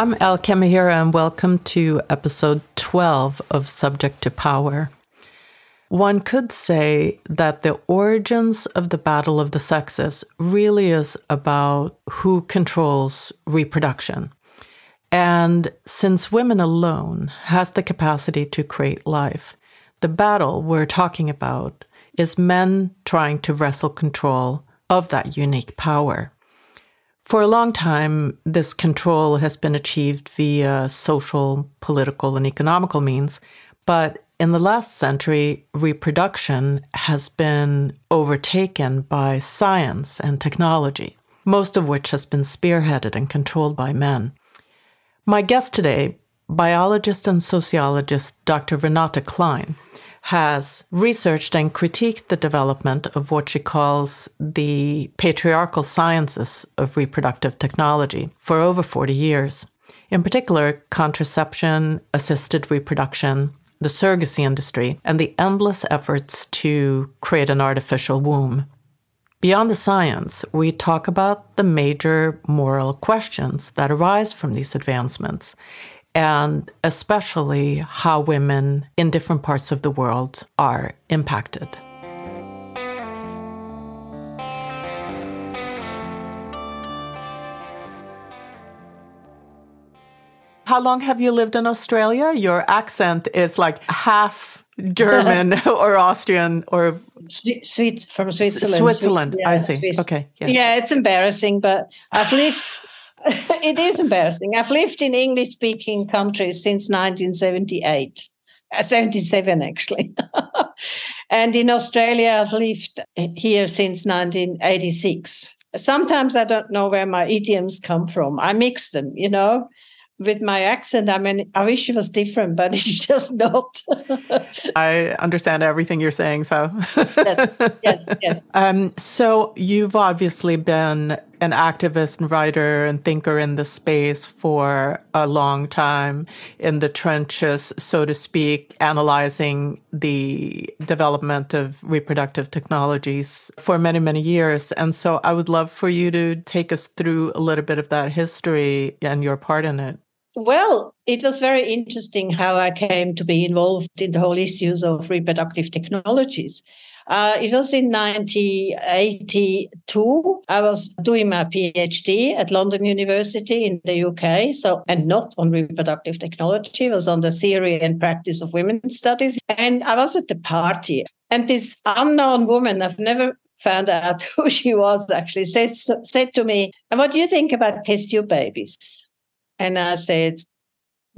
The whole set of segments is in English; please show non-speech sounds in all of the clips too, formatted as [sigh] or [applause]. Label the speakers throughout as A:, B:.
A: I'm Al Kamahira, and welcome to episode 12 of Subject to Power. One could say that the origins of the battle of the sexes really is about who controls reproduction. And since women alone has the capacity to create life, the battle we're talking about is men trying to wrestle control of that unique power. For a long time, this control has been achieved via social, political, and economical means. But in the last century, reproduction has been overtaken by science and technology, most of which has been spearheaded and controlled by men. My guest today, biologist and sociologist Dr. Renate Klein, has researched and critiqued the development of what she calls the patriarchal sciences of reproductive technology for over 40 years. In particular, contraception, assisted reproduction, the surrogacy industry, and the endless efforts to create an artificial womb. Beyond the science, we talk about the major moral questions that arise from these advancements and especially how women in different parts of the world are impacted. How long have you lived in Australia? Your accent is like half German [laughs] or Austrian or
B: Swiss from Switzerland.
A: Switzerland, yeah, I see. Swiss. Okay.
B: Yeah. yeah, it's embarrassing, but I've lived [laughs] it is embarrassing. I've lived in English speaking countries since 1978, uh, 77 actually. [laughs] and in Australia, I've lived here since 1986. Sometimes I don't know where my idioms come from. I mix them, you know with my accent, I mean, I wish it was different, but [laughs] it's just not.
A: I understand everything you're saying. So,
B: yes, yes. yes.
A: Um, so, you've obviously been an activist and writer and thinker in the space for a long time in the trenches, so to speak, analyzing the development of reproductive technologies for many, many years. And so, I would love for you to take us through a little bit of that history and your part in it.
B: Well, it was very interesting how I came to be involved in the whole issues of reproductive technologies. Uh, it was in 1982. I was doing my PhD at London University in the UK. So, and not on reproductive technology, it was on the theory and practice of women's studies. And I was at the party, and this unknown woman, I've never found out [laughs] who she was actually, said, said to me, And what do you think about test tube babies? And I said,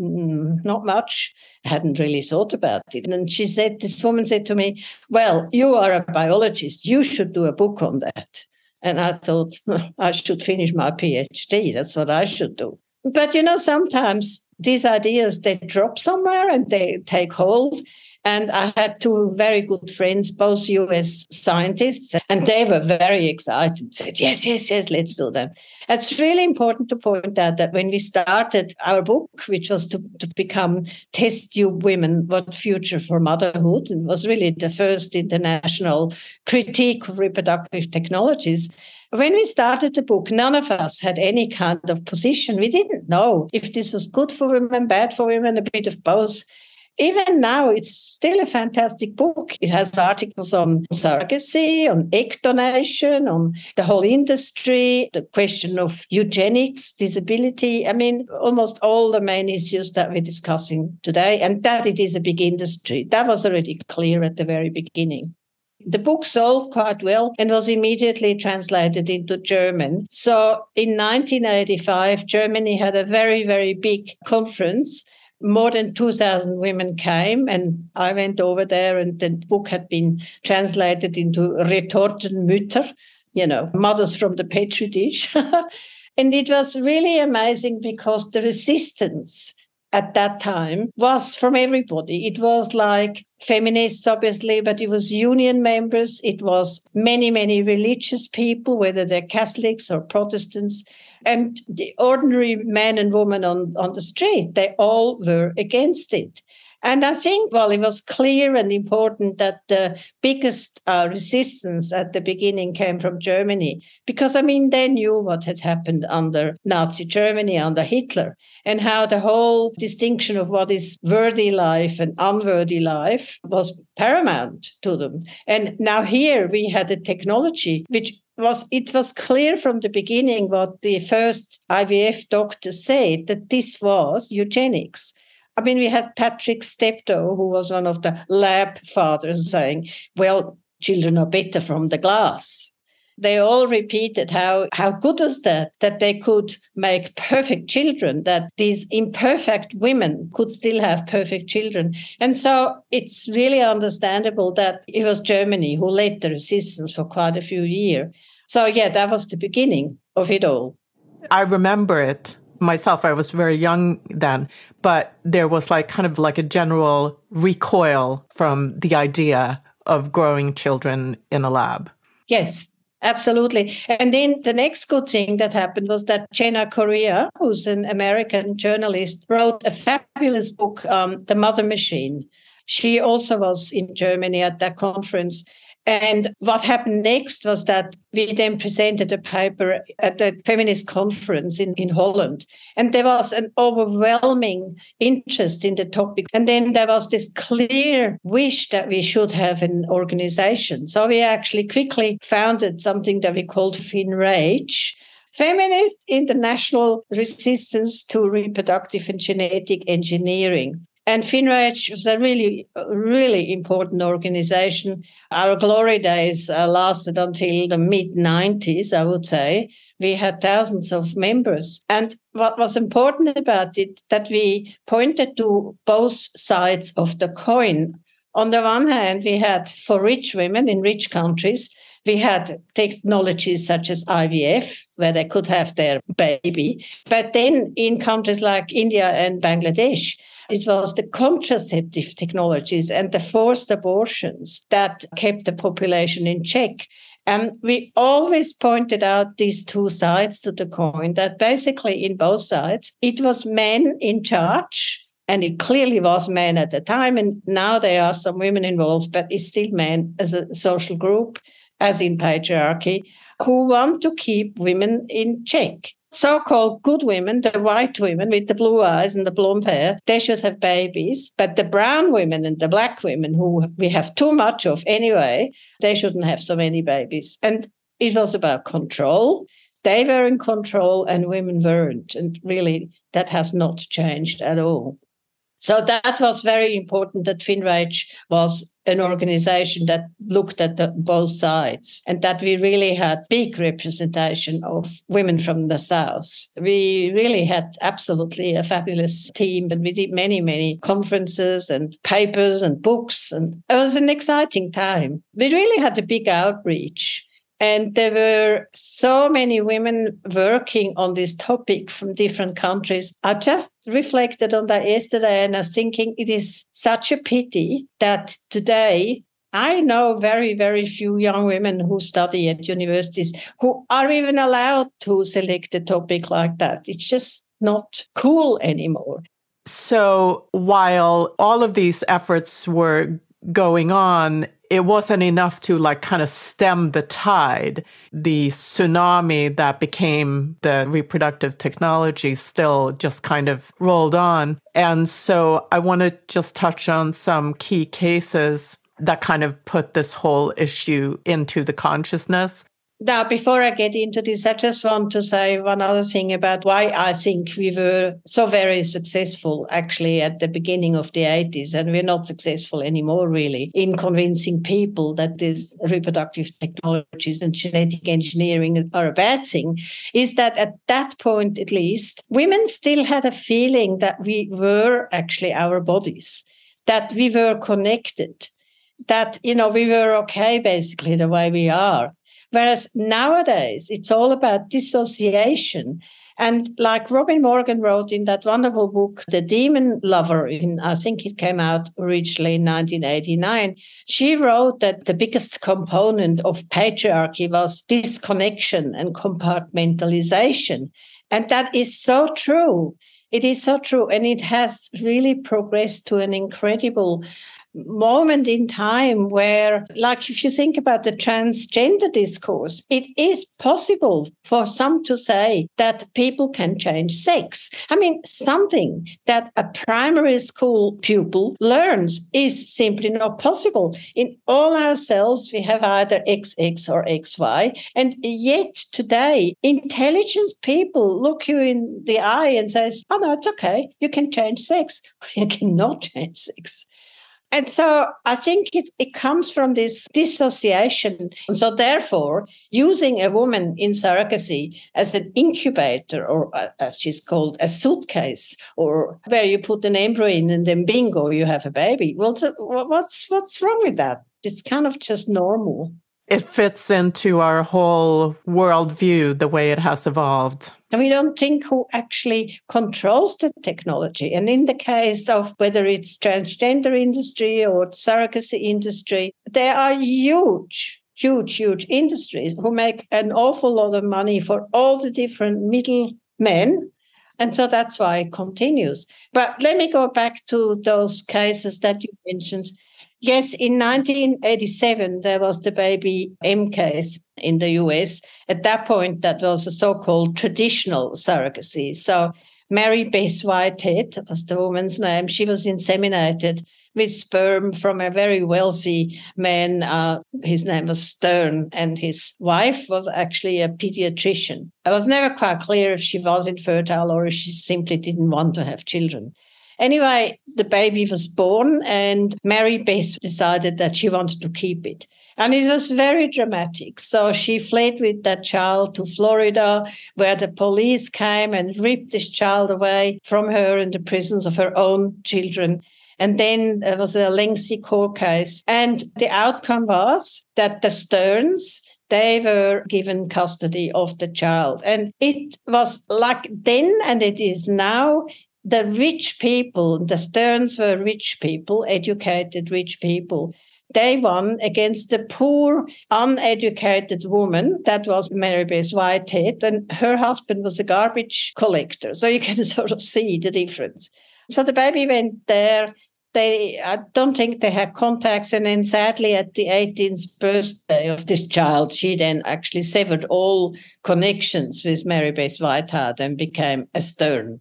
B: mm, not much. I hadn't really thought about it. And she said, this woman said to me, Well, you are a biologist. You should do a book on that. And I thought, [laughs] I should finish my PhD. That's what I should do. But you know, sometimes these ideas they drop somewhere and they take hold. And I had two very good friends, both US scientists, and they were very excited, said, Yes, yes, yes, let's do that. It's really important to point out that when we started our book, which was to, to become Test Tube Women, What Future for Motherhood, it was really the first international critique of reproductive technologies. When we started the book, none of us had any kind of position. We didn't know if this was good for women, bad for women, a bit of both even now, it's still a fantastic book. It has articles on surrogacy, on egg donation, on the whole industry, the question of eugenics, disability. I mean, almost all the main issues that we're discussing today, and that it is a big industry. That was already clear at the very beginning. The book sold quite well and was immediately translated into German. So in 1985, Germany had a very, very big conference more than 2,000 women came, and I went over there, and the book had been translated into Retortenmütter, you know, mothers from the petri dish. [laughs] and it was really amazing because the resistance at that time was from everybody. It was like feminists, obviously, but it was union members. It was many, many religious people, whether they're Catholics or Protestants. And the ordinary men and women on, on the street, they all were against it. And I think, well, it was clear and important that the biggest uh, resistance at the beginning came from Germany, because I mean, they knew what had happened under Nazi Germany, under Hitler, and how the whole distinction of what is worthy life and unworthy life was paramount to them. And now here we had a technology which was it was clear from the beginning what the first IVF doctors said that this was eugenics. I mean, we had Patrick Steptoe, who was one of the lab fathers, saying, well, children are better from the glass. They all repeated how, how good was that, that they could make perfect children, that these imperfect women could still have perfect children. And so it's really understandable that it was Germany who led the resistance for quite a few years. So, yeah, that was the beginning of it all.
A: I remember it myself, I was very young then, but there was like kind of like a general recoil from the idea of growing children in a lab.
B: Yes, absolutely. And then the next good thing that happened was that Gena Corea, who's an American journalist, wrote a fabulous book, um, The Mother Machine. She also was in Germany at that conference. And what happened next was that we then presented a paper at the feminist conference in, in Holland. And there was an overwhelming interest in the topic. And then there was this clear wish that we should have an organization. So we actually quickly founded something that we called FINRAGE. Feminist International Resistance to Reproductive and Genetic Engineering. And FINRAGE was a really, really important organization. Our glory days uh, lasted until the mid 90s, I would say. We had thousands of members. And what was important about it, that we pointed to both sides of the coin. On the one hand, we had for rich women in rich countries, we had technologies such as IVF, where they could have their baby. But then in countries like India and Bangladesh, it was the contraceptive technologies and the forced abortions that kept the population in check. And we always pointed out these two sides to the coin that basically in both sides, it was men in charge. And it clearly was men at the time. And now there are some women involved, but it's still men as a social group, as in patriarchy, who want to keep women in check so-called good women, the white women with the blue eyes and the blonde hair, they should have babies. But the brown women and the black women, who we have too much of anyway, they shouldn't have so many babies. And it was about control. They were in control and women weren't. And really, that has not changed at all. So that was very important that FINRAGE was an organization that looked at the, both sides and that we really had big representation of women from the South. We really had absolutely a fabulous team and we did many, many conferences and papers and books. And it was an exciting time. We really had a big outreach. And there were so many women working on this topic from different countries. I just reflected on that yesterday and I was thinking it is such a pity that today I know very, very few young women who study at universities who are even allowed to select a topic like that. It's just not cool anymore.
A: So while all of these efforts were going on, it wasn't enough to like kind of stem the tide. The tsunami that became the reproductive technology still just kind of rolled on. And so I want to just touch on some key cases that kind of put this whole issue into the consciousness.
B: Now, before I get into this, I just want to say one other thing about why I think we were so very successful actually at the beginning of the 80s, and we're not successful anymore, really, in convincing people that these reproductive technologies and genetic engineering are a bad thing, is that at that point, at least, women still had a feeling that we were actually our bodies, that we were connected. That, you know, we were okay basically the way we are Whereas nowadays, it's all about dissociation. And like Robin Morgan wrote in that wonderful book, The Demon Lover, in I think it came out originally in 1989, she wrote that the biggest component of patriarchy was disconnection and compartmentalization. And that is so true It is so true. And it has really progressed to an incredible moment in time where, like, if you think about the transgender discourse, it is possible for some to say that people can change sex. I mean, something that a primary school pupil learns is simply not possible. In all our cells, we have either XX or XY. And yet today, intelligent people look you in the eye and says, oh, no, it's okay. You can change sex. [laughs] You cannot change sex. And so I think it, it comes from this dissociation. So therefore, using a woman in surrogacy as an incubator, or uh, as she's called, a suitcase, or where you put an embryo in and then bingo, you have a baby. Well, what's what's wrong with that? It's kind of just normal
A: it fits into our whole worldview, the way it has evolved.
B: And we don't think who actually controls the technology. And in the case of whether it's transgender industry or surrogacy industry, there are huge, huge, huge industries who make an awful lot of money for all the different middle men. And so that's why it continues. But let me go back to those cases that you mentioned. Yes, in 1987, there was the baby M case in the US. At that point, that was a so called traditional surrogacy. So Mary Beth Whitehead was the woman's name. She was inseminated with sperm from a very wealthy man. Uh, his name was Stern, and his wife was actually a pediatrician. I was never quite clear if she was infertile or if she simply didn't want to have children. Anyway, the baby was born, and Mary Beth decided that she wanted to keep it. And it was very dramatic. So she fled with that child to Florida, where the police came and ripped this child away from her in the prisons of her own children. And then there was a lengthy court case. And the outcome was that the Sterns, they were given custody of the child. And it was like then, and it is now, the rich people, the Sterns were rich people, educated rich people. They won against the poor, uneducated woman that was Mary Beth Whitehead, and her husband was a garbage collector. So you [laughs] can sort of see the difference. So the baby went there. They, I don't think they had contacts. And then sadly, at the 18th birthday of this child, she then actually severed all connections with Mary Beth Whitehead and became a Stern.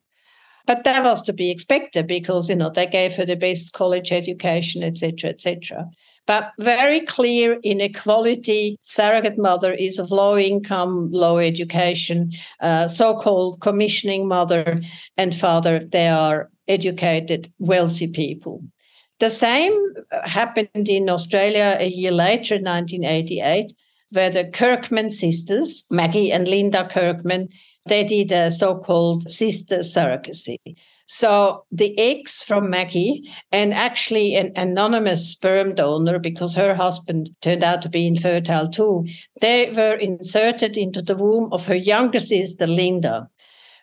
B: But that was to be expected because, you know, they gave her the best college education, etc., etc. But very clear inequality. Surrogate mother is of low income, low education. Uh, so-called commissioning mother and father, they are educated, wealthy people. The same happened in Australia a year later, 1988, where the Kirkman sisters, Maggie and Linda Kirkman, they did a so-called sister surrogacy. So the eggs from Maggie and actually an anonymous sperm donor, because her husband turned out to be infertile too, they were inserted into the womb of her younger sister, Linda.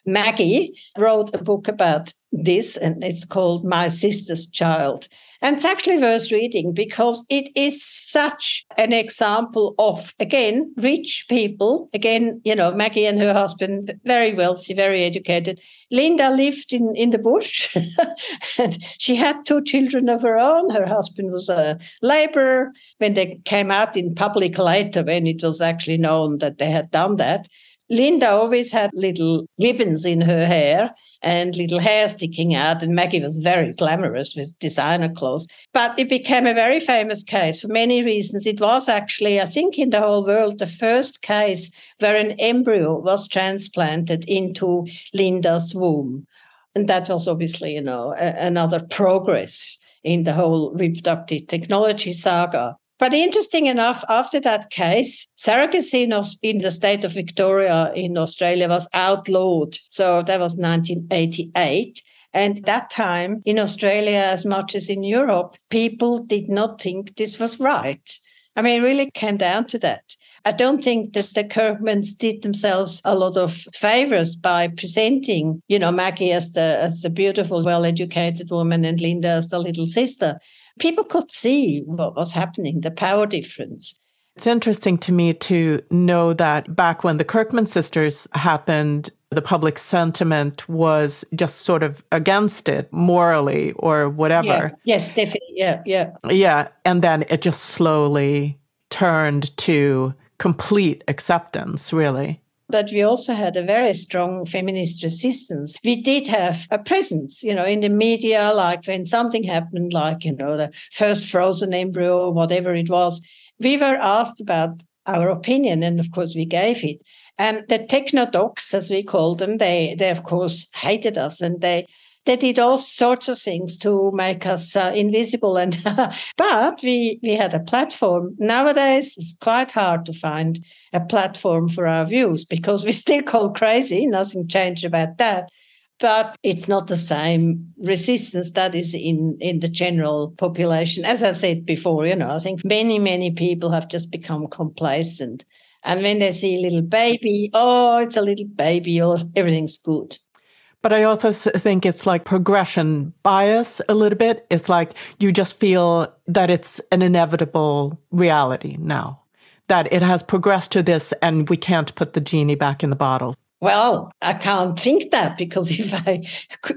B: Maggie wrote a book about this, and it's called My Sister's Child. And it's actually worth reading because it is such an example of, again, rich people. Again, you know, Maggie and her husband, very wealthy, very educated. Linda lived in, in the bush [laughs] and she had two children of her own. Her husband was a laborer. When they came out in public later, when it was actually known that they had done that, Linda always had little ribbons in her hair and little hair sticking out. And Maggie was very glamorous with designer clothes. But it became a very famous case for many reasons. It was actually, I think, in the whole world, the first case where an embryo was transplanted into Linda's womb. And that was obviously, you know, a- another progress in the whole reproductive technology saga. But interesting enough, after that case, surrogacy in the state of Victoria in Australia was outlawed. So that was 1988. And that time in Australia, as much as in Europe, people did not think this was right. I mean, it really came down to that. I don't think that the Kirkmans did themselves a lot of favors by presenting, you know, Maggie as the as the beautiful, well-educated woman and Linda as the little sister people could see what was happening, the power difference.
A: It's interesting to me to know that back when the Kirkman sisters happened, the public sentiment was just sort of against it morally or whatever.
B: Yeah. Yes, definitely. Yeah, yeah.
A: Yeah. And then it just slowly turned to complete acceptance, really.
B: But we also had a very strong feminist resistance. We did have a presence, you know, in the media, like when something happened, like, you know, the first frozen embryo, whatever it was, we were asked about our opinion. And of course, we gave it. And the technodocs, as we call them, they, they of course hated us and they, they did all sorts of things to make us uh, invisible and [laughs] but we we had a platform. Nowadays it's quite hard to find a platform for our views because we [laughs] still call crazy. Nothing changed about that. But it's not the same resistance that is in in the general population. As i said before you know i think many many people have just become complacent. And when they see a little baby oh it's a little baby or everything's good
A: but I also think it's like progression bias a little bit. It's like you just feel that it's an inevitable reality now, that it has progressed to this and we can't put the genie back in the bottle.
B: Well, I can't think that because [laughs] if I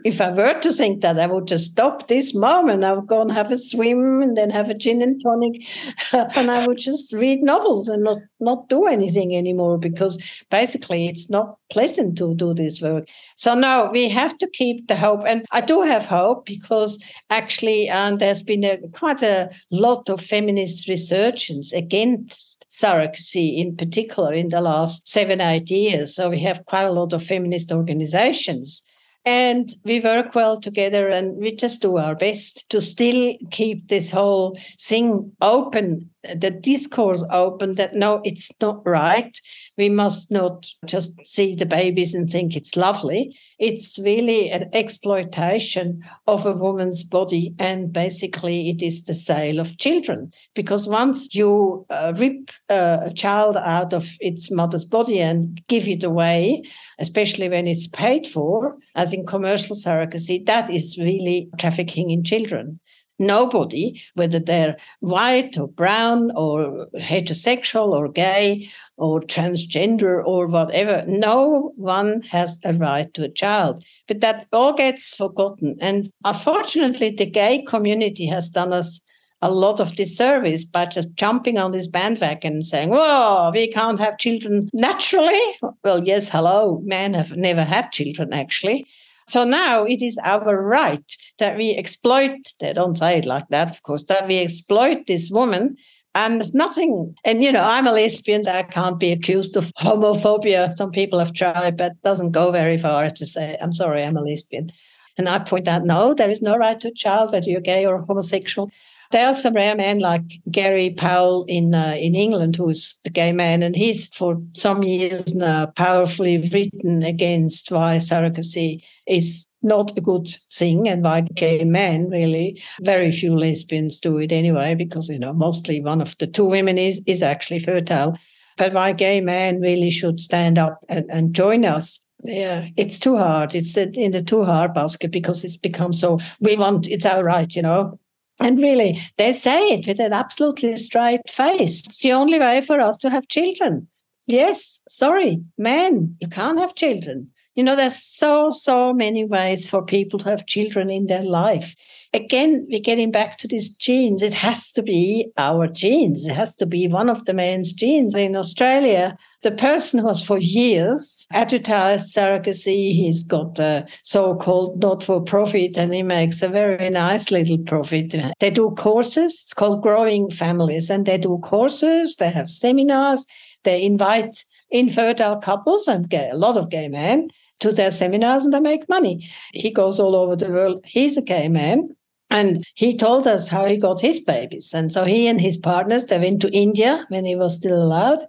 B: if I were to think that, I would just stop this moment. I would go and have a swim and then have a gin and tonic, [laughs] and I would just read novels and not not do anything anymore because basically it's not pleasant to do this work. So now we have to keep the hope, and I do have hope because actually, um, there's been a, quite a lot of feminist resurgence against surrogacy in particular in the last seven, eight years. So we have quite a lot of feminist organizations. And we work well together and we just do our best to still keep this whole thing open, the discourse open that no, it's not right we must not just see the babies and think it's lovely. It's really an exploitation of a woman's body. And basically, it is the sale of children. Because once you uh, rip uh, a child out of its mother's body and give it away, especially when it's paid for, as in commercial surrogacy, that is really trafficking in children nobody, whether they're white or brown or heterosexual or gay or transgender or whatever, no one has a right to a child. But that all gets forgotten. And unfortunately, the gay community has done us a lot of disservice by just jumping on this bandwagon and saying, "Whoa, we can't have children naturally." Well, yes, hello, men have never had children actually, so now it is our right that we exploit, they don't say it like that, of course, that we exploit this woman. And there's nothing, and you know, I'm a lesbian, so I can't be accused of homophobia. Some people have tried, but doesn't go very far to say, I'm sorry, I'm a lesbian. And I point out, no, there is no right to a child, whether you're gay or homosexual. There are some rare men like Gary Powell in uh, in England, who's a gay man, and he's for some years now powerfully written against why surrogacy is not a good thing and why gay men really very few lesbians do it anyway because you know mostly one of the two women is is actually fertile but why gay men really should stand up and, and join us yeah it's too hard it's in the too hard basket because it's become so we want it's our right you know and really, they say it with an absolutely straight face. It's the only way for us to have children. Yes, sorry, men, you can't have children. You know, there's so, so many ways for people to have children in their life. Again, we're getting back to these genes. It has to be our genes. It has to be one of the man's genes. In Australia, the person who has for years advertised surrogacy, he's got a so-called not-for-profit and he makes a very nice little profit. They do courses. It's called Growing Families. And they do courses. They have seminars. They invite infertile couples and a lot of gay men to their seminars and they make money. He goes all over the world. He's a gay man. And he told us how he got his babies. And so he and his partners, they went to India when he was still allowed.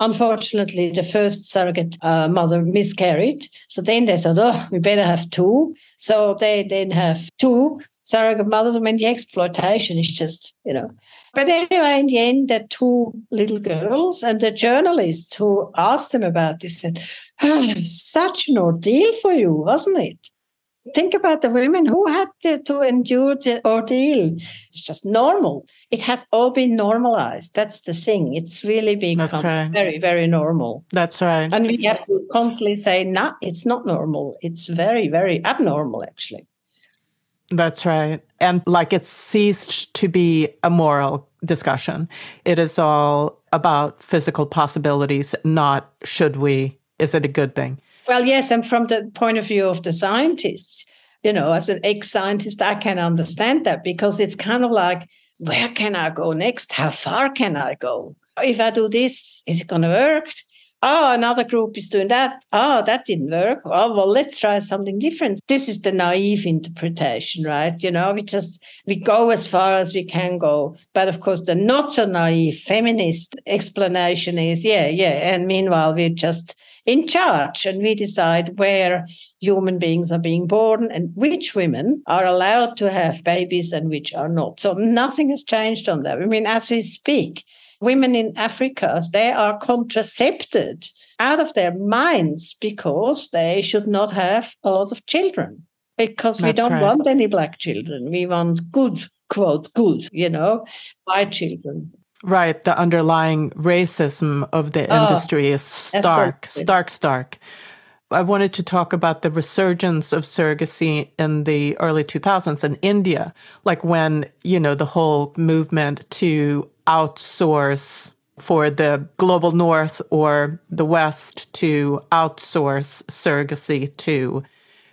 B: Unfortunately, the first surrogate uh, mother miscarried. So then they said, oh, we better have two. So they then have two surrogate mothers. I mean, the exploitation is just, you know, but anyway, in the end, the two little girls and the journalist who asked them about this said, oh, such an ordeal for you, wasn't it? Think about the women who had to, to endure the ordeal. It's just normal. It has all been normalized. That's the thing. It's really become right. very, very normal.
A: That's right.
B: And we have to constantly say, no, nah, it's not normal. It's very, very abnormal, actually.
A: That's right. And like it's ceased to be a moral discussion. It is all about physical possibilities, not should we, is it a good thing?
B: Well, yes. And from the point of view of the scientists, you know, as an ex scientist, I can understand that because it's kind of like, where can I go next? How far can I go? If I do this, is it going to work? Oh, another group is doing that. Oh, that didn't work. Oh, well, let's try something different. This is the naive interpretation, right? You know, we just, we go as far as we can go. But of course, the not so naive feminist explanation is, yeah, yeah. And meanwhile, we're just in charge and we decide where human beings are being born and which women are allowed to have babies and which are not. So nothing has changed on that. I mean, as we speak, women in Africa, they are contracepted out of their minds because they should not have a lot of children. Because That's we don't right. want any black children. We want good, quote, good, you know, white children.
A: Right. The underlying racism of the oh, industry is stark, stark, stark. I wanted to talk about the resurgence of surrogacy in the early 2000s in India, like when, you know, the whole movement to outsource for the global north or the west to outsource surrogacy to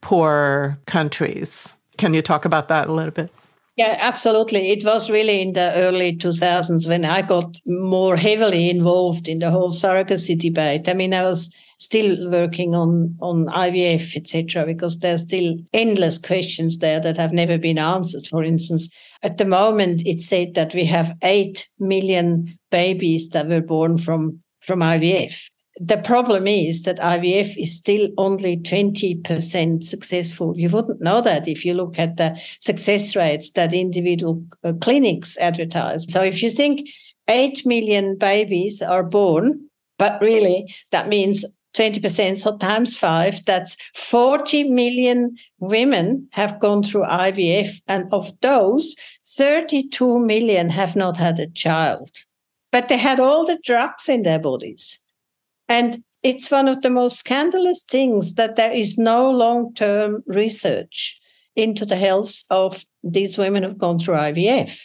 A: poor countries. Can you talk about that a little bit?
B: Yeah, absolutely. It was really in the early 2000s when I got more heavily involved in the whole surrogacy debate. I mean, I was still working on on IVF, etc., because there's still endless questions there that have never been answered. For instance, at the moment, it's said that we have eight million babies that were born from from IVF the problem is that IVF is still only 20% successful. You wouldn't know that if you look at the success rates that individual uh, clinics advertise. So if you think 8 million babies are born, but really that means 20%, so times five, that's 40 million women have gone through IVF. And of those, 32 million have not had a child. But they had all the drugs in their bodies. And it's one of the most scandalous things that there is no long term research into the health of these women who've gone through IVF.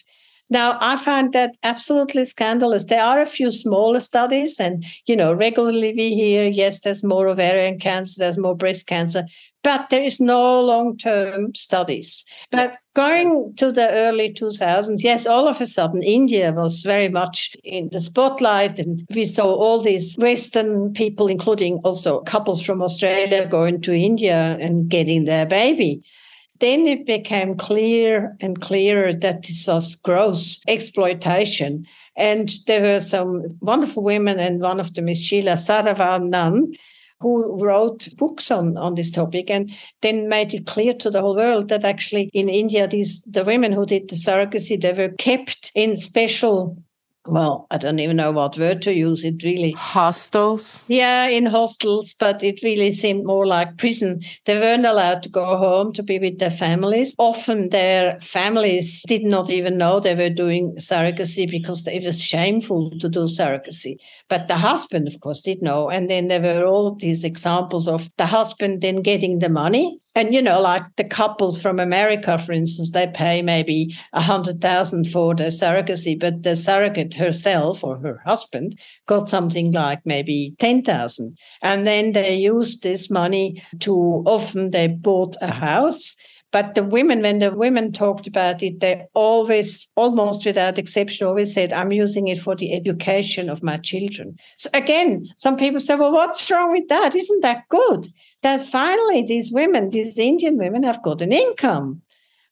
B: Now, I find that absolutely scandalous. There are a few smaller studies, and you know, regularly we hear, yes, there's more ovarian cancer, there's more breast cancer, but there is no long-term studies. But going to the early 2000s, yes, all of a sudden India was very much in the spotlight, and we saw all these Western people, including also couples from Australia, going to India and getting their baby then it became clear and clearer that this was gross exploitation. And there were some wonderful women, and one of them is Sheela Saravanan, who wrote books on, on this topic and then made it clear to the whole world that actually in India, these the women who did the surrogacy, they were kept in special well, I don't even know what word to use. It really
A: hostels.
B: Yeah, in hostels, but it really seemed more like prison. They weren't allowed to go home to be with their families. Often their families did not even know they were doing surrogacy because it was shameful to do surrogacy. But the husband, of course, did know. And then there were all these examples of the husband then getting the money and you know like the couples from america for instance they pay maybe a hundred thousand for the surrogacy but the surrogate herself or her husband got something like maybe 10,000 and then they used this money to often they bought a house but the women, when the women talked about it, they always, almost without exception, always said, I'm using it for the education of my children. So again, some people say, well, what's wrong with that? Isn't that good? That finally these women, these Indian women, have got an income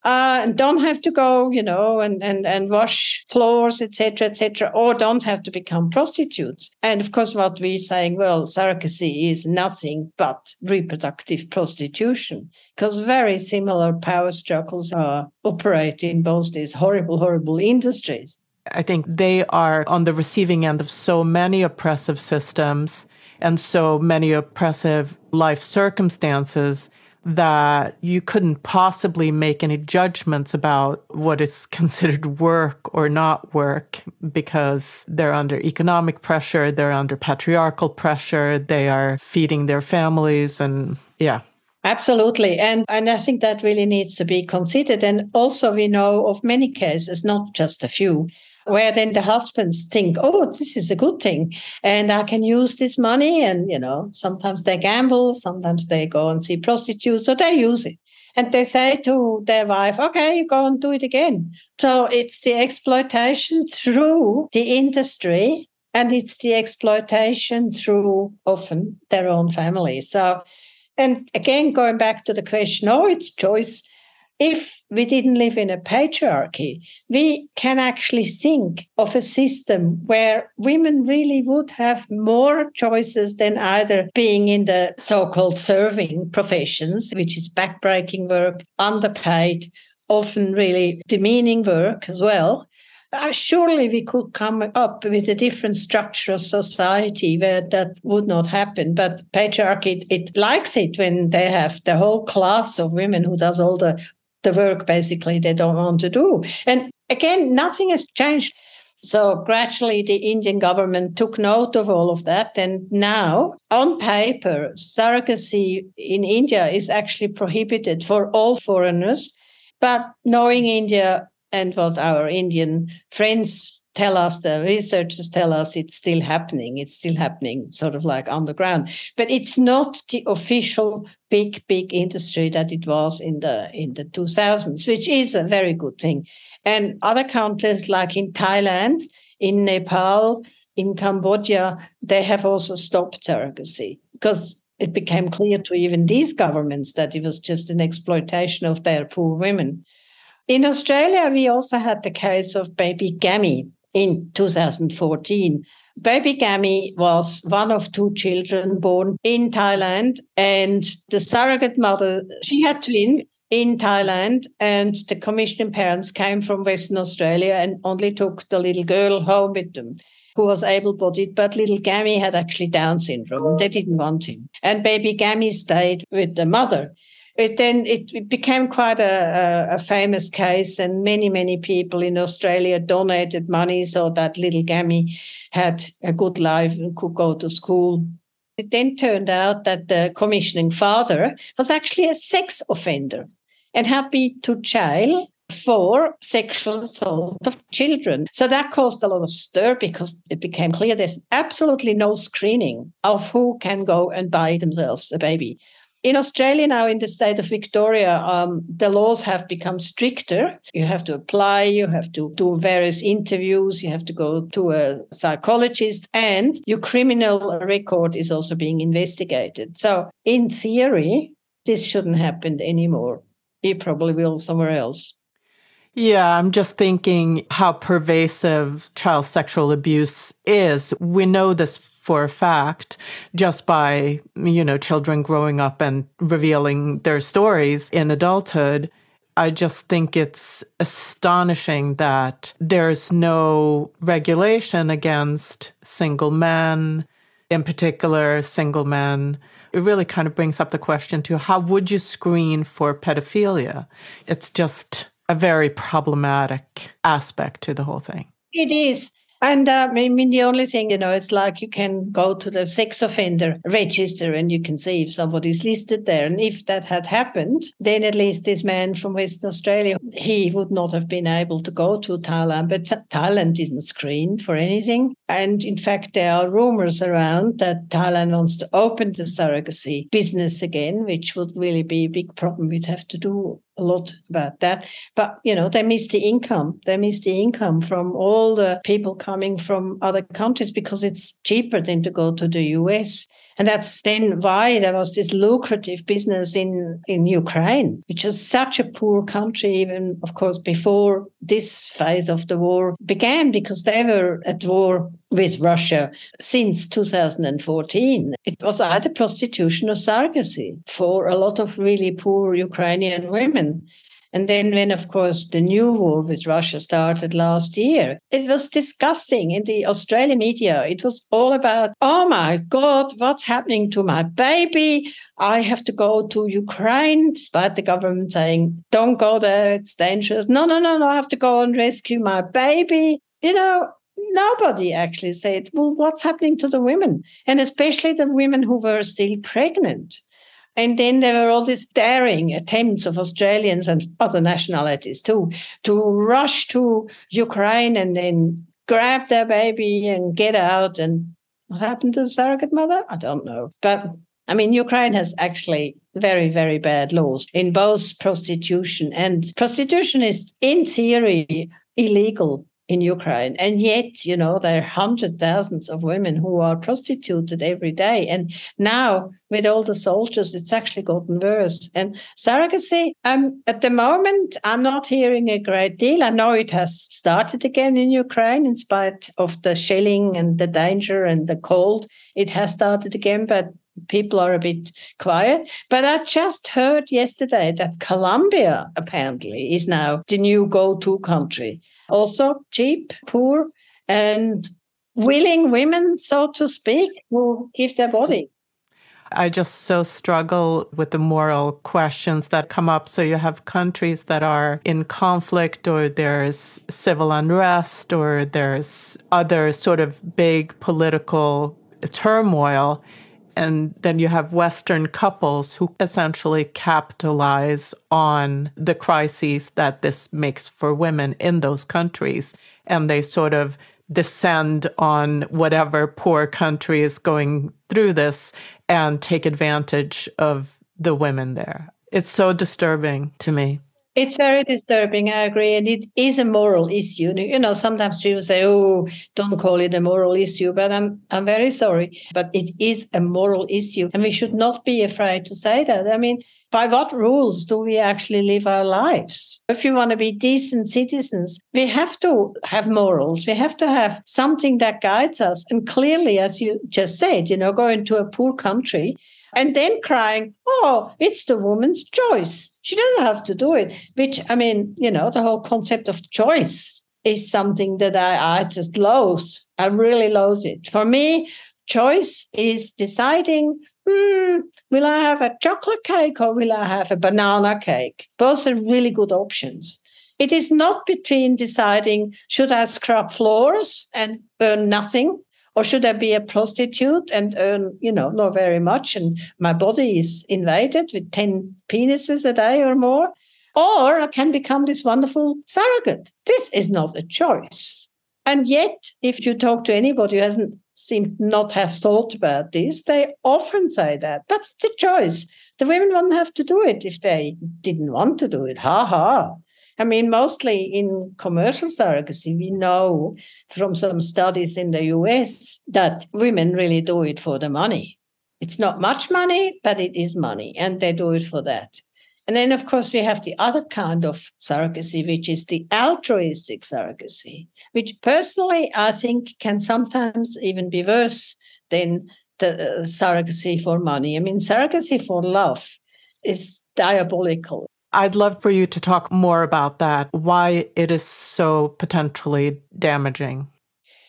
B: uh, and don't have to go, you know, and, and, and wash floors, etc., etc., or don't have to become prostitutes. And of course, what we're saying, well, surrogacy is nothing but reproductive prostitution, because very similar power struggles are operating in both these horrible, horrible industries.
A: I think they are on the receiving end of so many oppressive systems and so many oppressive life circumstances that you couldn't possibly make any judgments about what is [laughs] considered work or not work because they're under economic pressure, they're under patriarchal pressure, they are feeding their families, and yeah.
B: Absolutely. And, and I think that really needs to be considered. And also, we know of many cases, not just a few, where then the husbands think, oh, this is a good thing. And I can use this money. And, you know, sometimes they gamble, sometimes they go and see prostitutes, so they use it. And they say to their wife, okay, you go and do it again. So it's the exploitation through the industry and it's the exploitation through often their own family. So, and again, going back to the question, oh, it's choice if we didn't live in a patriarchy, we can actually think of a system where women really would have more choices than either being in the so called serving professions, which is backbreaking work, underpaid, often really demeaning work as well. Uh, surely we could come up with a different structure of society where that would not happen. But patriarchy, it, it likes it when they have the whole class of women who does all the the work basically they don't want to do. And again, nothing has changed. So gradually the Indian government took note of all of that. And now, on paper, surrogacy in India is actually prohibited for all foreigners. But knowing India and what our Indian friends tell us, the researchers tell us it's still happening. It's still happening sort of like underground. But it's not the official big, big industry that it was in the in the 2000s, which is a very good thing. And other countries like in Thailand, in Nepal, in Cambodia, they have also stopped surrogacy because it became clear to even these governments that it was just an exploitation of their poor women. In Australia, we also had the case of baby Gammy, in 2014. Baby Gammy was one of two children born in Thailand, and the surrogate mother, she had twins in Thailand, and the commissioning parents came from Western Australia and only took the little girl home with them who was able bodied, but little Gammy had actually Down syndrome. They didn't want him. And baby Gammy stayed with the mother it then it, it became quite a, a, a, famous case, and many many people in Australia donated money so that little Gammy had a good life and could go to school. It then turned out that the commissioning father was actually a sex offender and had been to jail for sexual assault of children. So that caused a lot of stir because it became clear there's absolutely no screening of who can go and buy themselves a baby. In Australia now, in the state of Victoria, um, the laws have become stricter. You have to apply, you have to do various interviews, you have to go to a psychologist, and your criminal record is also being investigated. So, in theory, this shouldn't happen anymore. It probably will somewhere else.
A: Yeah, I'm just thinking how pervasive child sexual abuse is. We know this for a fact just by, you know, children growing up and revealing their stories in adulthood. I just think it's astonishing that there's no regulation against single men, in particular, single men. It really kind of brings up the question to how would you screen for pedophilia? It's just a very problematic aspect to the whole thing.
B: It is. And uh, I mean, the only thing, you know, it's like you can go to the sex offender register and you can see if somebody's listed there. And if that had happened, then at least this man from Western Australia, he would not have been able to go to Thailand. But Thailand didn't screen for anything. And in fact, there are rumors around that Thailand wants to open the surrogacy business again, which would really be a big problem. We'd have to do a lot about that. But, you know, they miss the income. They miss the income from all the people coming from other countries because it's cheaper than to go to the US. And that's then why there was this lucrative business in, in Ukraine, which is such a poor country, even, of course, before this phase of the war began, because they were at war with Russia since 2014. It was either prostitution or surrogacy for a lot of really poor Ukrainian women. And then, when, of course, the new war with Russia started last year, it was disgusting in the Australian media. It was all about, oh my God, what's happening to my baby? I have to go to Ukraine, despite the government saying, don't go there, it's dangerous. No, no, no, no, I have to go and rescue my baby. You know, nobody actually said, well, what's happening to the women? And especially the women who were still pregnant. And then there were all these daring attempts of Australians and other nationalities too to rush to Ukraine and then grab their baby and get out. And what happened to the surrogate mother? I don't know. But I mean, Ukraine has actually very, very bad laws in both prostitution and prostitution is in theory illegal in Ukraine. And yet, you know, there are hundred thousands of women who are prostituted every day. And now with all the soldiers, it's actually gotten worse. And surrogacy, um, at the moment, I'm not hearing a great deal. I know it has started again in Ukraine in spite of the shelling and the danger and the cold. It has started again, but people are a bit quiet. But I just heard yesterday that Colombia apparently is now the new go to country. Also cheap, poor, and willing women, so to speak, who give their body.
A: I just so struggle with the moral questions that come up. So you have countries that are in conflict, or there's civil unrest, or there's other sort of big political turmoil. And then you have Western couples who essentially capitalize on the crises that this makes for women in those countries. And they sort of descend on whatever poor country is going through this and take advantage of the women there. It's so disturbing to me.
B: It's very disturbing, I agree. And it is a moral issue. You know, sometimes people say, oh, don't call it a moral issue, but I'm I'm very sorry. But it is a moral issue. And we should not be afraid to say that. I mean, by what rules do we actually live our lives? If you want to be decent citizens, we have to have morals. We have to have something that guides us. And clearly, as you just said, you know, going to a poor country and then crying, oh, it's the woman's choice. She doesn't have to do it. Which, I mean, you know, the whole concept of choice is something that I, I just loathe. I really loathe it. For me, choice is deciding, hmm, will I have a chocolate cake or will I have a banana cake? Both are really good options. It is not between deciding, should I scrub floors and earn nothing? Or should I be a prostitute and earn, you know, not very much and my body is invaded with 10 penises a day or more? Or I can become this wonderful surrogate. This is not a choice. And yet, if you talk to anybody who hasn't seemed not have thought about this, they often say that. But it's a choice. The women wouldn't have to do it if they didn't want to do it. Ha ha. I mean, mostly in commercial surrogacy, we know from some studies in the US that women really do it for the money. It's not much money, but it is money, and they do it for that. And then, of course, we have the other kind of surrogacy, which is the altruistic surrogacy, which personally I think can sometimes even be worse than the uh, surrogacy for money. I mean, surrogacy for love is diabolical.
A: I'd love for you to talk more about that, why it is so potentially damaging.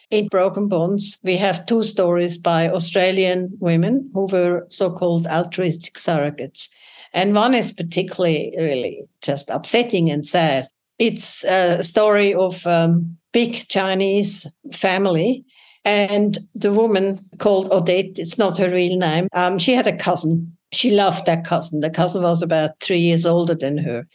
B: In Broken Bonds, we have two stories by Australian women who were so called altruistic surrogates. And one is particularly really just upsetting and sad. It's a story of a um, big Chinese family. And the woman called Odette, it's not her real name, um, she had a cousin she loved that cousin. The cousin was about three years older than her.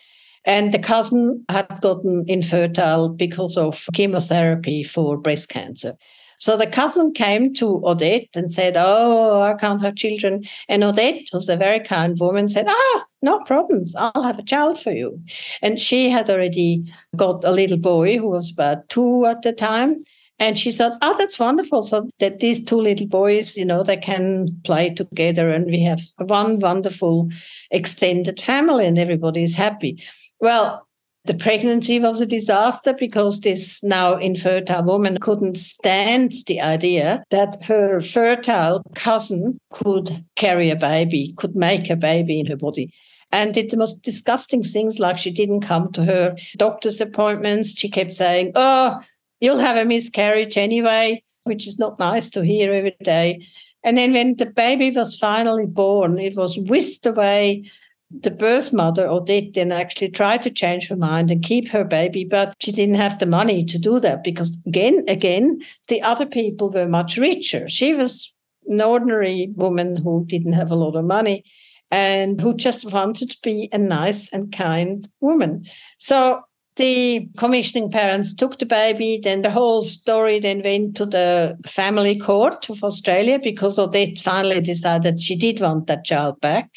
B: And the cousin had gotten infertile because of chemotherapy for breast cancer. So the cousin came to Odette and said, Oh, I can't have children. And Odette, who's a very kind woman, said, Ah, no problems. I'll have a child for you. And she had already got a little boy who was about two at the time. And she thought, oh, that's wonderful. So that these two little boys, you know, they can play together and we have one wonderful extended family and everybody is happy. Well, the pregnancy was a disaster because this now infertile woman couldn't stand the idea that her fertile cousin could carry a baby, could make a baby in her body. and did the most disgusting things like she didn't come to her doctor's appointments. She kept saying, Oh, you'll have a miscarriage anyway, which is not nice to hear every day. And then when the baby was finally born, it was whisked away. The birth mother, Odette, then actually tried to change her mind and keep her baby, but she didn't have the money to do that because again, again, the other people were much richer. She was an ordinary woman who didn't have a lot of money and who just wanted to be a nice and kind woman. So the commissioning parents took the baby. Then the whole story then went to the family court of Australia because Odette finally decided she did want that child back.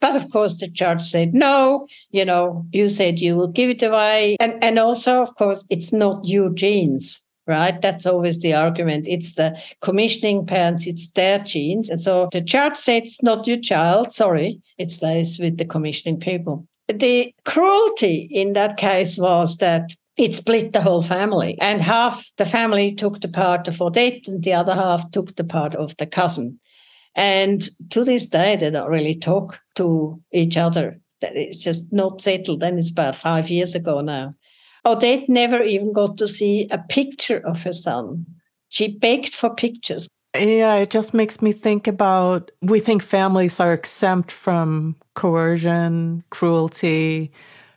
B: But of course, the judge said, no, you know, you said you will give it away. And, and also, of course, it's not your genes right? That's always the argument. It's the commissioning parents, it's their genes. And so the judge said it's not your child. Sorry, it stays with the commissioning people. The cruelty in that case was that it split the whole family, and half the family took the part of Odette, and the other half took the part of the cousin. And to this day, they don't really talk to each other. It's just not settled. And it's about five years ago now. Odette never even got to see a picture of her son. She begged for pictures.
A: Yeah, it just makes me think about we think families are exempt from coercion, cruelty,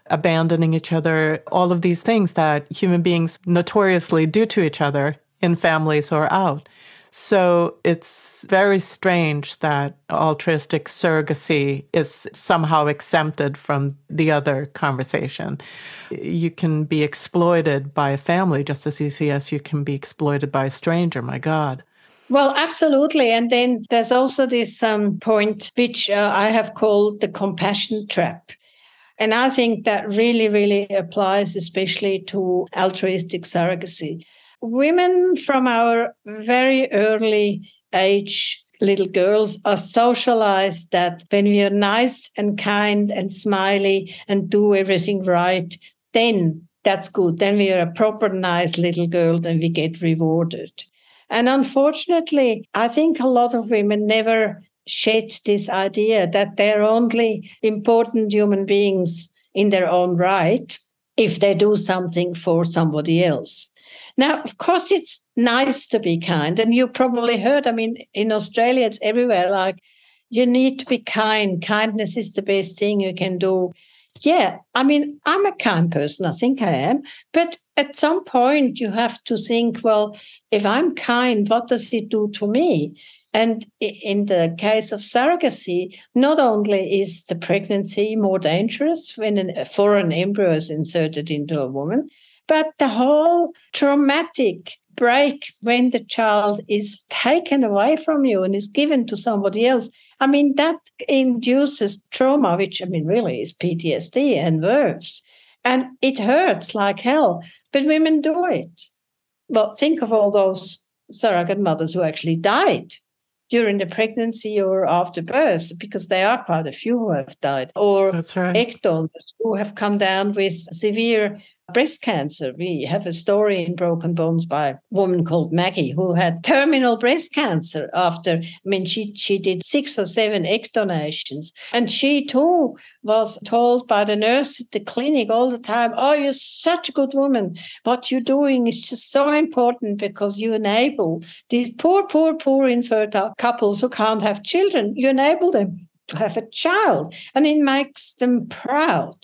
A: abandoning each other, all of these things that human beings notoriously do to each other in families or out. So it's very strange that altruistic surrogacy is somehow exempted from the other conversation. You can be exploited by a family just as easy as you can be exploited by a stranger. My God.
B: Well, absolutely. And then there's also this um, point which uh, I have called the compassion trap. And I think that really, really applies, especially to altruistic surrogacy women from our very early age little girls are socialized that when we are nice and kind and smiley and do everything right, then that's good. Then we are a proper nice little girl, then we get rewarded. And unfortunately, I think a lot of women never shed this idea that they're only important human beings in their own right if they do something for somebody else. Now, of course, it's nice to be kind. And you probably heard, I mean, in Australia, it's everywhere like, you need to be kind. Kindness is the best thing you can do. Yeah, I mean, I'm a kind person. I think I am. But at some point, you have to think, well, if I'm kind, what does it do to me? And in the case of surrogacy, not only is the pregnancy more dangerous when a foreign embryo is inserted into a woman, but the whole traumatic break when the child is taken away from you and is given to somebody else, I mean, that induces trauma, which I mean, really is PTSD and worse. And it hurts like hell, but women do it. Well, think of all those surrogate mothers who actually died during the pregnancy or after birth, because there are quite a few who have died, or
A: That's right.
B: who have come down with severe breast cancer. We have a story in Broken Bonds by a woman called Maggie who had terminal breast cancer after, I mean, she, she did six or seven egg donations. And she too was told by the nurse at the clinic all the time, Oh, you're such a good woman. What you're doing is just so important because you enable these poor, poor, poor infertile couples who can't have children. You enable them to have a child and it makes them proud.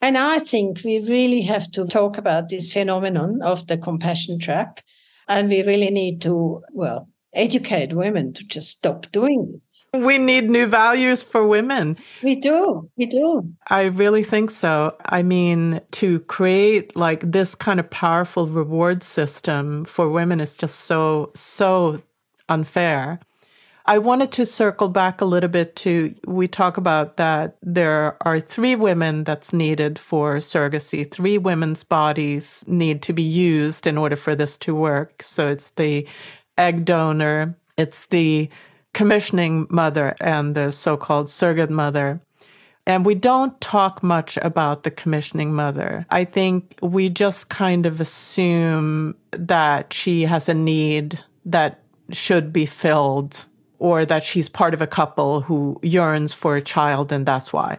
B: And I think we really have to talk about this phenomenon of the compassion trap. And we really need to, well, educate women to just stop doing this.
A: We need new values for women.
B: We do. We do.
A: I really think so. I mean, to create like this kind of powerful reward system for women is just so, so unfair. I wanted to circle back a little bit to we talk about that there are three women that's needed for surrogacy. Three women's bodies need to be used in order for this to work. So it's the egg donor, it's the commissioning mother, and the so called surrogate mother. And we don't talk much about the commissioning mother. I think we just kind of assume that she has a need that should be filled or that she's part of a couple who yearns for a child and that's why.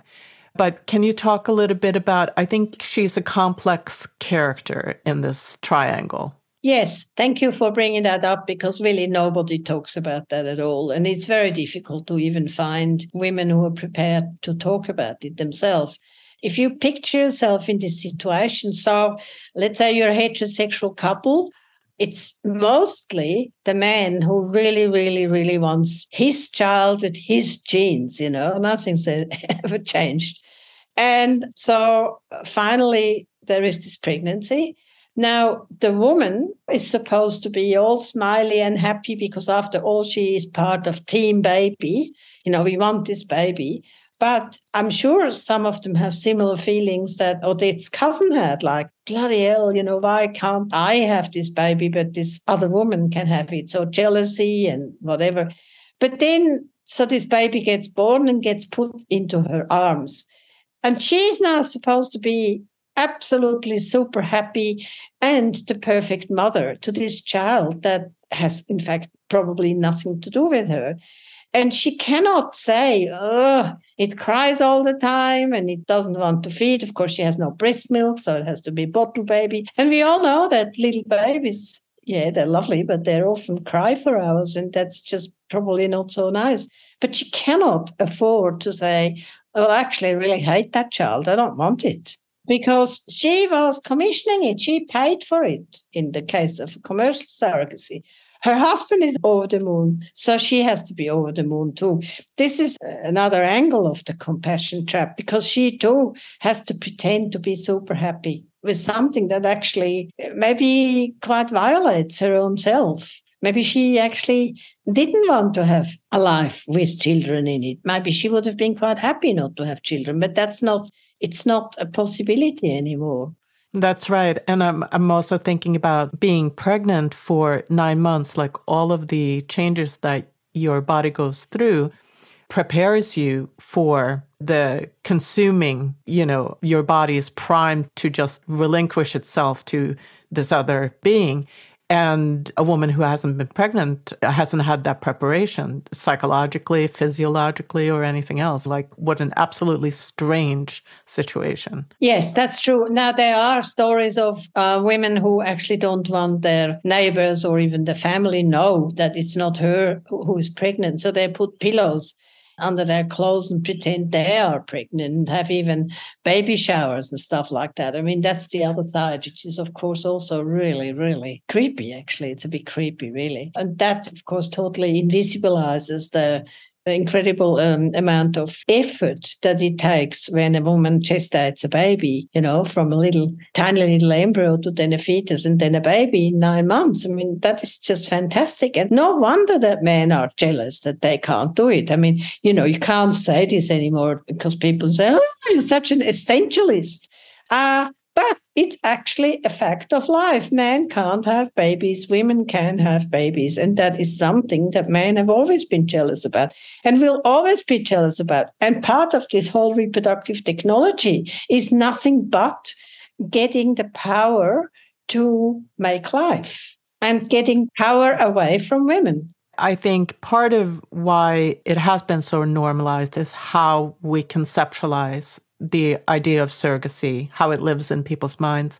A: But can you talk a little bit about? I think she's a complex character in this triangle.
B: Yes, thank you for bringing that up because really nobody talks about that at all. And it's very difficult to even find women who are prepared to talk about it themselves. If you picture yourself in this situation, so let's say you're a heterosexual couple, it's mostly the man who really, really, really wants his child with his genes, you know, nothing's [laughs] ever changed. And so finally, there is this pregnancy now, the woman is supposed to be all smiley and happy because, after all, she is part of Team Baby. You know, we want this baby. But I'm sure some of them have similar feelings that Odette's cousin had, like, bloody hell, you know, why can't I have this baby, but this other woman can have it? So jealousy and whatever. But then, so this baby gets born and gets put into her arms. And she's now supposed to be absolutely super happy and the perfect mother to this child that has, in fact, probably nothing to do with her. And she cannot say, oh, it cries all the time and it doesn't want to feed. Of course, she has no breast milk, so it has to be bottle baby. And we all know that little babies, yeah, they're lovely, but they often cry for hours. And that's just probably not so nice. But she cannot afford to say, oh, actually, I really hate that child. I don't want it because she was commissioning it. She paid for it in the case of commercial surrogacy. Her husband is over the moon, so she has to be over the moon too. This is another angle of the compassion trap because she too has to pretend to be super happy with something that actually eh, maybe quite violates her own self. Maybe she actually didn't want to have a life with children in it. Maybe she would have been quite happy not to have children, but that's not it's not a possibility anymore.
A: That's right. And I'm, I'm also thinking about being pregnant for nine months, like all of the changes that your body goes through prepares you for the consuming, you know, your body is primed to just relinquish itself to this other being. And a woman who hasn't been pregnant hasn't had that preparation psychologically, physiologically, or anything else. Like, what an absolutely strange situation.
B: Yes, that's true. Now, there are stories of uh, women who actually don't want their neighbors or even the family know that it's not her who is pregnant. So they put pillows under their clothes and pretend they are pregnant and have even baby showers and stuff like that. I mean, that's the other side, which is, of course, also really, really creepy, actually. It's a bit creepy, really. And that, of course, totally invisibilizes the incredible um, amount of effort that it takes when a woman gestates a baby, you know, from a little tiny little embryo to then a fetus and then a baby in nine months. I mean, that is just fantastic. And no wonder that men are jealous that they can't do it. I mean, you know, you can't say this anymore because people say, oh, you're such an essentialist. Uh, but it's actually a fact of life. Men can't have babies, women can have babies. And that is something that men have always been jealous about and will always be jealous about. And part of this whole reproductive technology is nothing but getting the power to make life and getting power away from women.
A: I think part of why it has been so normalized is how we conceptualize the idea of surrogacy, how it lives in people's minds.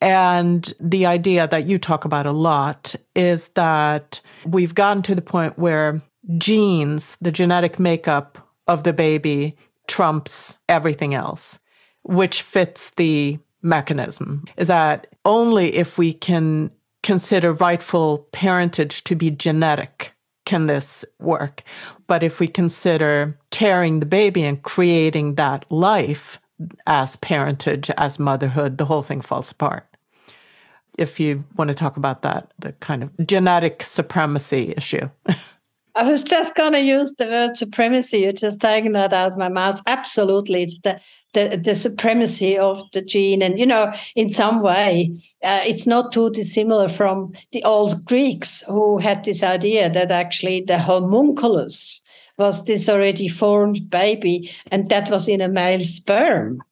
A: And the idea that you talk about a lot is that we've gotten to the point where genes, the genetic makeup of the baby, trumps everything else, which fits the mechanism. Is that only if we can consider rightful parentage to be genetic can this work. But if we consider carrying the baby and creating that life as parentage, as motherhood, the whole thing falls apart. If you want to talk about that, the kind of genetic supremacy issue.
B: I was just going to use the word supremacy. You're just taking that out of my mouth. Absolutely. It's the the, the supremacy of the gene. And, you know, in some way, uh, it's not too dissimilar from the old Greeks who had this idea that actually the homunculus was this already formed baby and that was in a male sperm.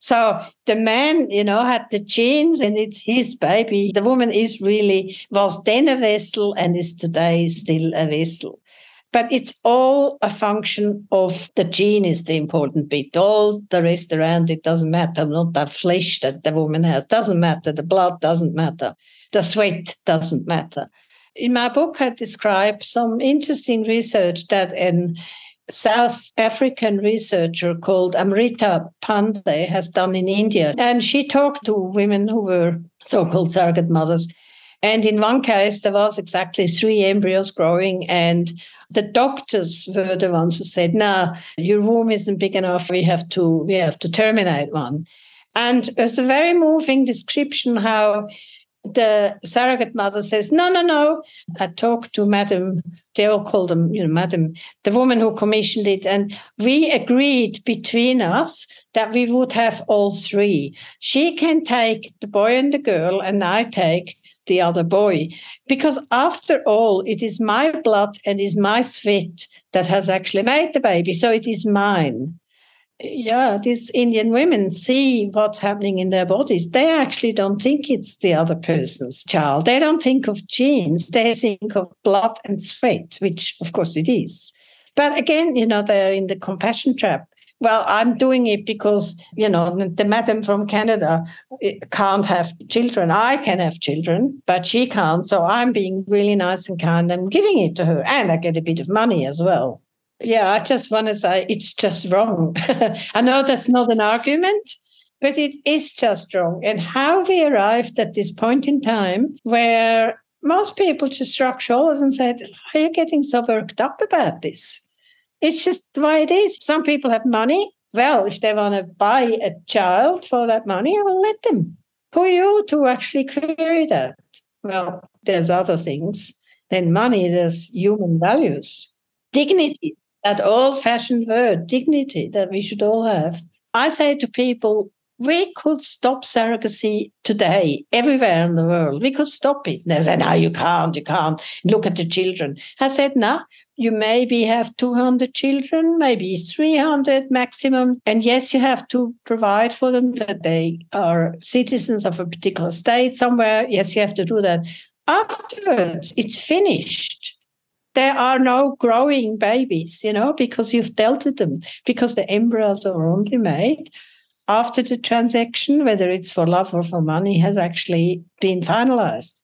B: So the man, you know, had the genes and it's his baby. The woman is really, was then a vessel and is today still a vessel. But it's all a function of the gene is the important bit. All the rest around it doesn't matter. Not that flesh that the woman has doesn't matter. The blood doesn't matter. The sweat doesn't matter. In my book, I describe some interesting research that an South African researcher called Amrita Pande has done in India. And she talked to women who were so called surrogate mothers. And in one case, there was exactly three embryos growing, and the doctors were the ones who said, "No, your womb isn't big enough. We have to, we have to terminate one." And it's a very moving description how the surrogate mother says, No, no, no. I talked to Madam, they all call them, you know, Madam, the woman who commissioned it. And we agreed between us that we would have all three. She can take the boy and the girl, and I take the other boy. Because after all, it is my blood and is my sweat that has actually made the baby. So it is mine yeah, these Indian women see what's happening in their bodies. They actually don't think it's the other person's child. They don't think of genes. They think of blood and sweat, which of course it is. But again, you know, they're in the compassion trap. Well, I'm doing it because, you know, the madam from Canada eh, can't have children. I can have children, but she can't. So I'm being really nice and kind and giving it to her. And I get a bit of money as well. Yeah, I just want to say it's just wrong. [laughs] I know that's not an argument, but it is just wrong. And how we arrived at this point in time where most people just shrugged shoulders and said, are you getting so worked up about this? It's just the way it is. Some people have money. Well, if they want to buy a child for that money, I will let them. Who are you to actually query that? Well, there's other things than money, there's human values, dignity, that old fashioned word, dignity, that we should all have. I say to people, we could stop surrogacy today everywhere in the world. We could stop it. And They said, no, you can't, you can't. Look at the children. I said, no, you maybe have 200 children, maybe 300 maximum. And yes, you have to provide for them that they are citizens of a particular state somewhere. Yes, you have to do that. Afterwards, it's finished there are no growing babies, you know, because you've dealt with them, because the embryos are only made after the transaction, whether it's for love or for money, has actually been finalized.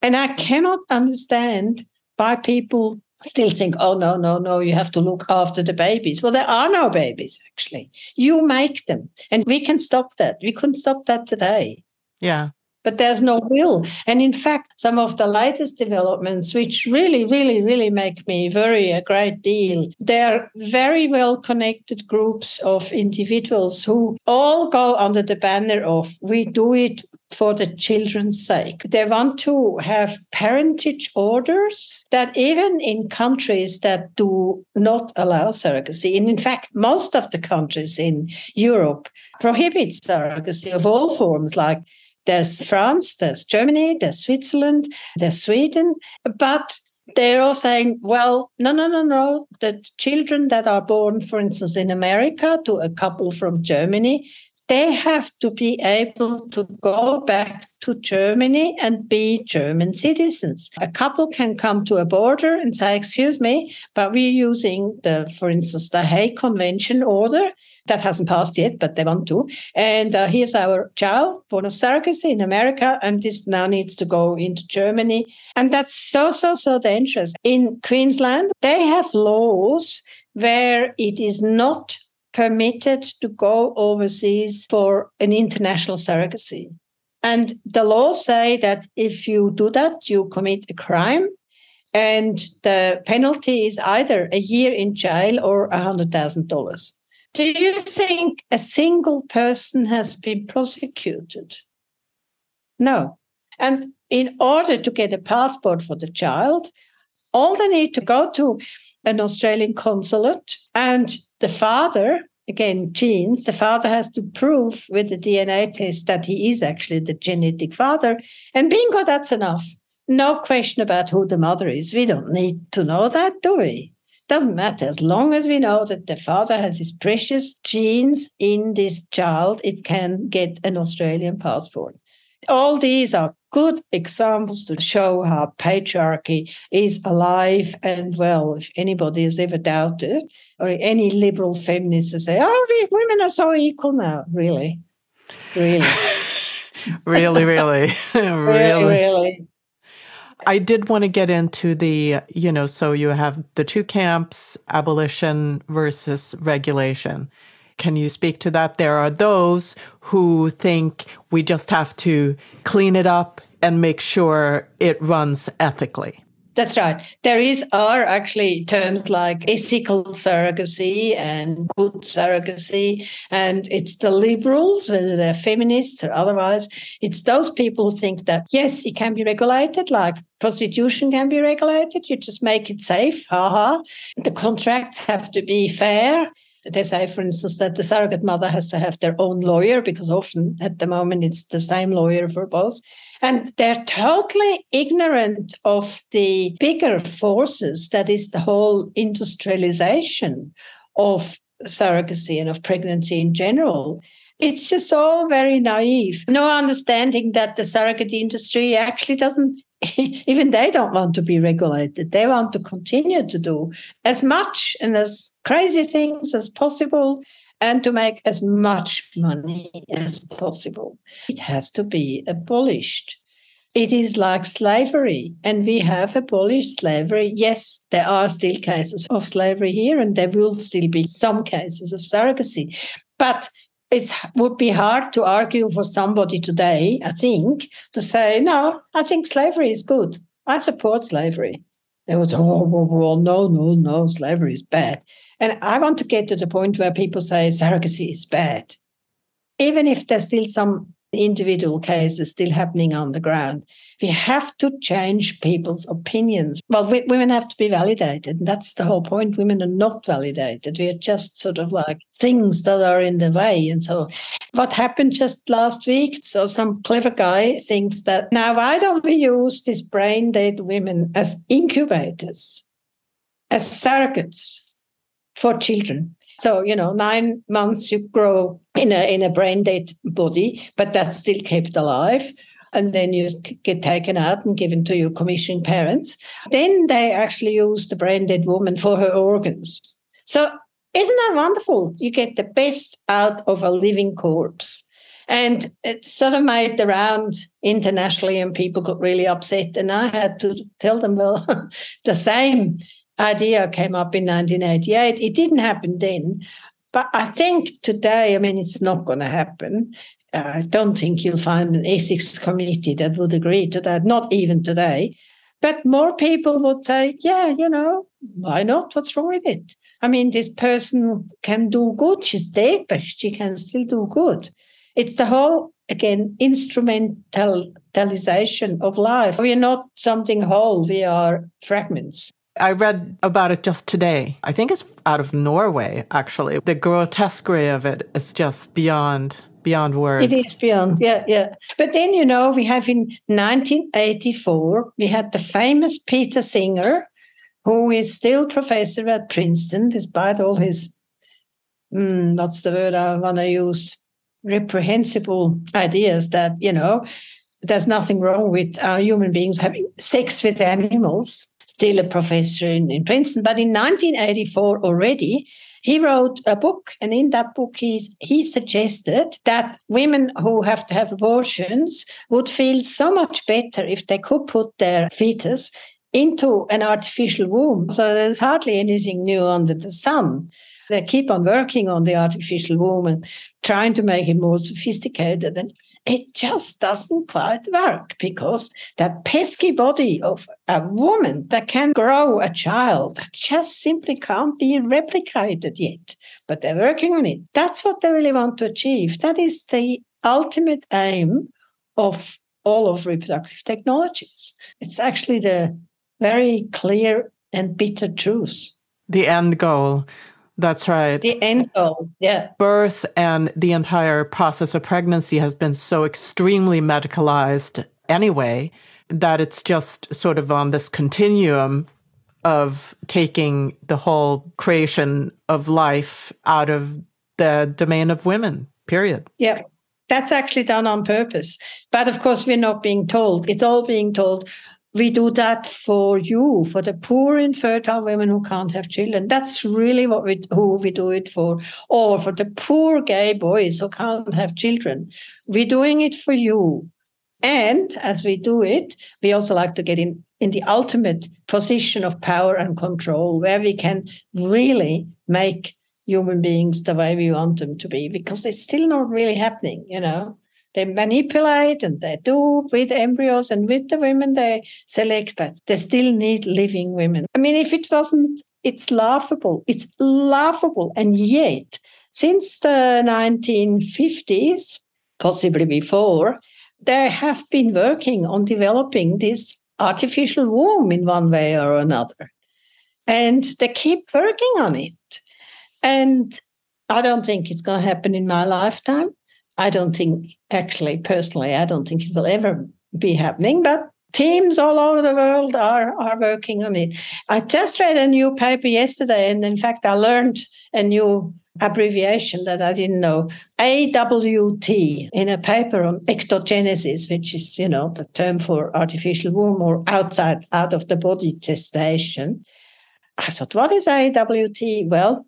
B: And I cannot understand why people still think, oh, no, no, no, you have to look after the babies. Well, there are no babies, actually. You make them. And we can stop that. We couldn't stop that today.
A: Yeah
B: but there's no will. And in fact, some of the latest developments, which really, really, really make me worry a great deal, they're very well connected groups of individuals who all go under the banner of we do it for the children's sake. They want to have parentage orders that even in countries that do not allow surrogacy, and in fact, most of the countries in Europe prohibit surrogacy of all forms, like there's France, there's Germany, there's Switzerland, there's Sweden. But they're all saying, well, no, no, no, no. The children that are born, for instance, in America to a couple from Germany, they have to be able to go back to Germany and be German citizens. A couple can come to a border and say, excuse me, but we're using the, for instance, the Hague Convention order that hasn't passed yet, but they want to. And uh, here's our child, born of surrogacy in America, and this now needs to go into Germany. And that's so, so, so dangerous. In Queensland, they have laws where it is not permitted to go overseas for an international surrogacy. And the laws say that if you do that, you commit a crime. And the penalty is either a year in jail or $100,000. Do you think a single person has been prosecuted? No. And in order to get a passport for the child, all they need to go to an Australian consulate and the father, again, genes, the father has to prove with the DNA test that he is actually the genetic father. And bingo, that's enough. No question about who the mother is. We don't need to know that, do we? Doesn't matter. As long as we know that the father has his precious genes in this child, it can get an Australian passport. All these are good examples to show how patriarchy is alive and well. If anybody has ever doubted, or any liberal feminists say, oh, women are so equal now. Really? Really? [laughs] [laughs]
A: really, really,
B: really, really.
A: I did want to get into the, you know, so you have the two camps, abolition versus regulation. Can you speak to that? There are those who think we just have to clean it up and make sure it runs ethically.
B: That's right. There is are actually terms like ethical surrogacy and good surrogacy, and it's the liberals, whether they're feminists or otherwise. It's those people who think that yes, it can be regulated, like prostitution can be regulated. You just make it safe. Ha ha. The contracts have to be fair. They say, for instance, that the surrogate mother has to have their own lawyer because often at the moment it's the same lawyer for both. And they're totally ignorant of the bigger forces that is the whole industrialization of surrogacy and of pregnancy in general. It's just all very naive. No understanding that the surrogate industry actually doesn't, [laughs] even they don't want to be regulated. They want to continue to do as much and as crazy things as possible and to make as much money as possible. It has to be abolished. It is like slavery, and we have abolished slavery. Yes, there are still cases of slavery here, and there will still be some cases of surrogacy. But it would be hard to argue for somebody today, I think, to say, no, I think slavery is good. I support slavery. They would oh, well, well, no, no, no, slavery is bad. And I want to get to the point where people say surrogacy is bad. Even if there's still some individual cases still happening on the ground. We have to change people's opinions. Well, we, women have to be validated. And that's the whole point. Women are not validated. We are just sort of like things that are in the way. And so, what happened just last week? So, some clever guy thinks that now, why don't we use these brain dead women as incubators, as surrogates for children? So, you know, nine months you grow in a in a brain dead body, but that's still kept alive. And then you get taken out and given to your commissioned parents. Then they actually use the brain dead woman for her organs. So isn't that wonderful? You get the best out of a living corpse. And it sort of made the round internationally, and people got really upset. And I had to tell them, well, [laughs] the same idea came up in 1988. It didn't happen then. But I think today, I mean, it's not going to happen. I don't think you'll find an ethics committee that would agree to that, not even today. But more people would say, yeah, you know, why not? What's wrong with it? I mean, this person can do good. She's dead, but she can still do good. It's the whole, again, instrumentalization of life. We are not something whole, we are fragments.
A: I read about it just today. I think it's out of Norway, actually. The grotesquerie of it is just beyond beyond words.
B: It is beyond, yeah, yeah. But then, you know, we have in 1984, we had the famous Peter Singer, who is still professor at Princeton, despite all his, mm, what's the word I want to use, reprehensible ideas that, you know, there's nothing wrong with uh, human beings having sex with animals still a professor in, in Princeton. But in 1984 already, he wrote a book, and in that book, he's, he suggested that women who have to have abortions would feel so much better if they could put their fetus into an artificial womb. So there's hardly anything new under the sun. They keep on working on the artificial womb and trying to make it more sophisticated. And it just doesn't quite work because that pesky body of a woman that can grow a child just simply can't be replicated yet. But they're working on it. That's what they really want to achieve. That is the ultimate aim of all of reproductive technologies. It's actually the very clear and bitter truth.
A: The end goal. That's right.
B: The end goal, yeah.
A: Birth and the entire process of pregnancy has been so extremely medicalized anyway that it's just sort of on this continuum of taking the whole creation of life out of the domain of women, period.
B: Yeah. That's actually done on purpose. But of course, we're not being told. It's all being told. We do that for you, for the poor infertile women who can't have children. That's really what we who we do it for. Or for the poor gay boys who can't have children. We're doing it for you. And as we do it, we also like to get in, in the ultimate position of power and control where we can really make human beings the way we want them to be because it's still not really happening, you know. They manipulate and they do with embryos and with the women they select, but they still need living women. I mean, if it wasn't, it's laughable. It's laughable. And yet, since the 1950s, possibly before, they have been working on developing this artificial womb in one way or another. And they keep working on it. And I don't think it's going to happen in my lifetime. I don't think, actually, personally, I don't think it will ever be happening, but teams all over the world are, are working on it. I just read a new paper yesterday, and in fact, I learned a new abbreviation that I didn't know. AWT in a paper on ectogenesis, which is, you know, the term for artificial womb or outside, out of the body gestation. I thought, what is AWT? Well,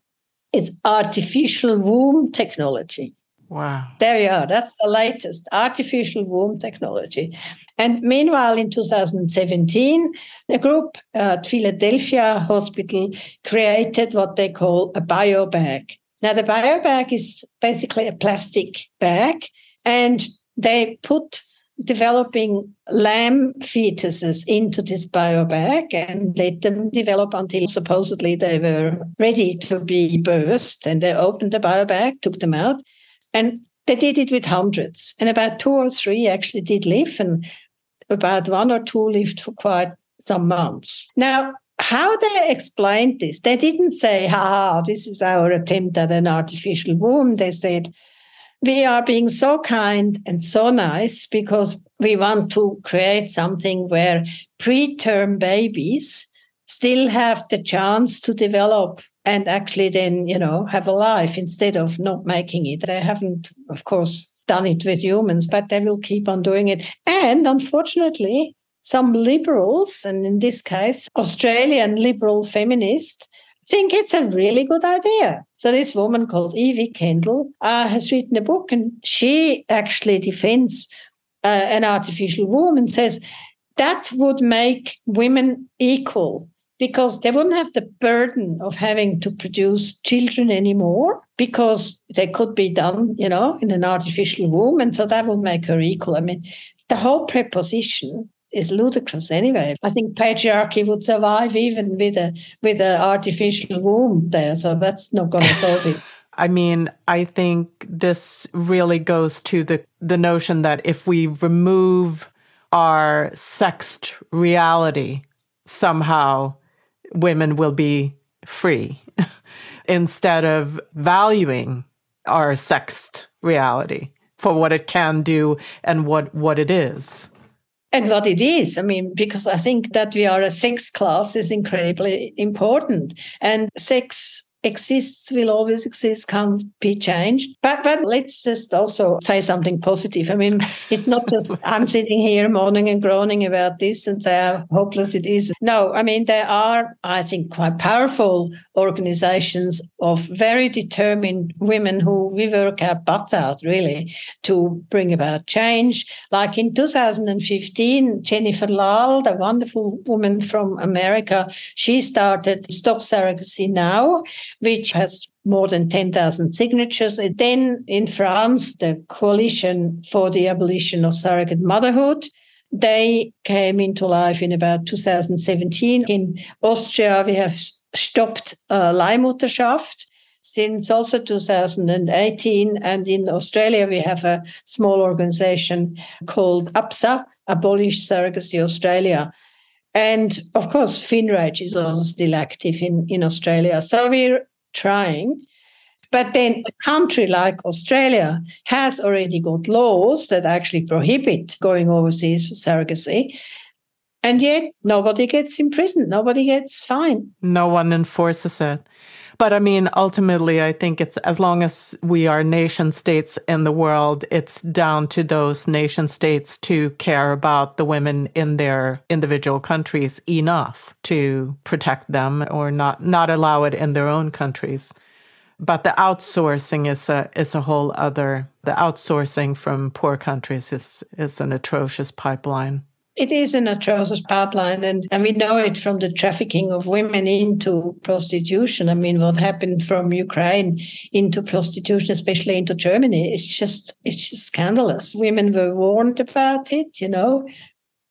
B: it's artificial womb technology.
A: Wow.
B: There you are. That's the latest artificial womb technology. And meanwhile, in 2017, a group at Philadelphia Hospital created what they call a bio bag. Now, the bio bag is basically a plastic bag, and they put developing lamb fetuses into this bio bag and let them develop until supposedly they were ready to be birthed. And they opened the bio bag, took them out, and they did it with hundreds. And about two or three actually did live, and about one or two lived for quite some months. Now, how they explained this, they didn't say, ha, this is our attempt at an artificial womb. They said, we are being so kind and so nice because we want to create something where preterm babies still have the chance to develop and actually then, you know, have a life instead of not making it. They haven't, of course, done it with humans, but they will keep on doing it. And unfortunately, some liberals, and in this case, Australian liberal feminists, think it's a really good idea. So this woman called Evie Kendal uh, has written a book, and she actually defends uh, an artificial womb and says that would make women equal because they wouldn't have the burden of having to produce children anymore because they could be done, you know, in an artificial womb. And so that would make her equal. I mean, the whole preposition is ludicrous anyway. I think patriarchy would survive even with a with an artificial womb there. So that's not going [laughs] to solve it.
A: I mean, I think this really goes to the the notion that if we remove our sexed reality, somehow women will be free [laughs] instead of valuing our sexed reality for what it can do and what what it is
B: and what it is. I mean, because I think that we are a sex class is incredibly important. And sex exists, will always exist, can't be changed. But but let's just also say something positive. I mean, [laughs] it's not just I'm sitting here moaning and groaning about this and say how hopeless it is. No, I mean there are, I think, quite powerful organizations of very determined women who we work our butts out really to bring about change. Like in 2015, Jennifer Lahl, the wonderful woman from America, she started Stop Surrogacy Now which has more than 10,000 signatures. And then in France, the Coalition for the Abolition of Surrogate Motherhood, they came into life in about 2017. In Austria, we have Stoppt uh, Leihmutterschaft since also 2018. And in Australia, we have a small organization called APSA, Abolish Surrogacy Australia. And of course, FINRRAGE is also still active in, in Australia. So we're trying. But then a country like Australia has already got laws that actually prohibit going overseas for surrogacy. And yet nobody gets imprisoned, nobody gets fined.
A: No one enforces it. But I mean, ultimately, I think it's as long as we are nation states in the world, it's down to those nation states to care about the women in their individual countries enough to protect them or not, not allow it in their own countries. But the outsourcing is a is a whole other. The outsourcing from poor countries is is an atrocious pipeline.
B: It is an atrocious pipeline, and, and we know it from the trafficking of women into prostitution. I mean, what happened from Ukraine into prostitution, especially into Germany, it's just it's just scandalous. Women were warned about it, you know.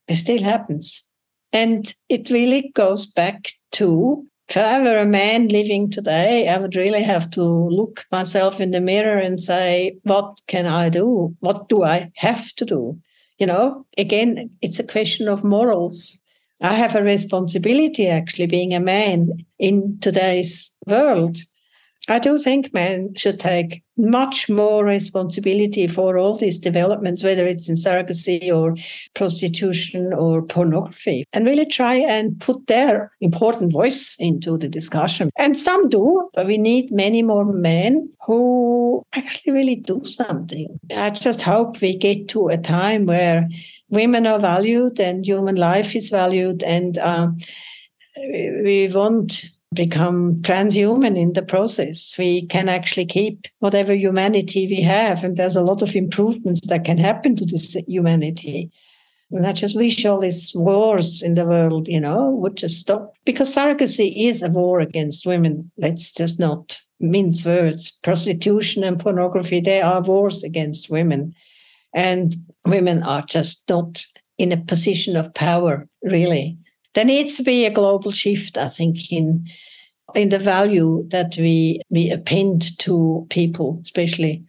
B: It still happens. And it really goes back to if I were a man living today, I would really have to look myself in the mirror and say, what can I do? What do I have to do? You know, again, it's a question of morals. I have a responsibility actually being a man in today's world I do think men should take much more responsibility for all these developments, whether it's in surrogacy or prostitution or pornography, and really try and put their important voice into the discussion. And some do, but we need many more men who actually really do something. I just hope we get to a time where women are valued and human life is valued and uh, we want become transhuman in the process. We can actually keep whatever humanity we have, and there's a lot of improvements that can happen to this humanity. And I just wish all these wars in the world, you know, would just stop because surrogacy is a war against women. Let's just not mince words. Prostitution and pornography, they are wars against women. And women are just not in a position of power, really there needs to be a global shift, I think, in in the value that we we append to people, especially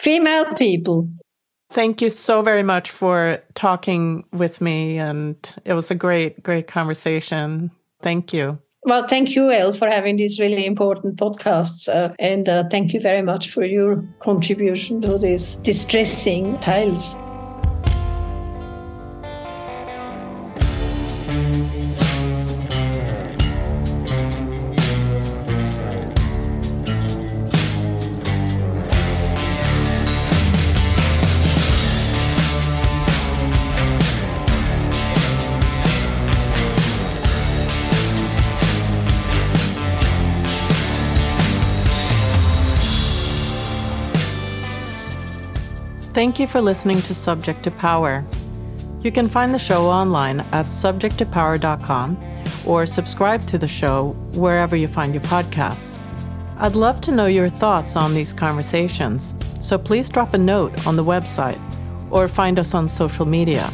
B: female people.
A: Thank you so very much for talking with me, and it was a great, great conversation. Thank you.
B: Well, thank you, Elle, for having these really important podcasts. Uh, and uh, thank you very much for your contribution to these distressing tales.
A: Thank you for listening to Subject to Power. You can find the show online at subjecttopower.com or subscribe to the show wherever you find your podcasts. I'd love to know your thoughts on these conversations, so please drop a note on the website or find us on social media.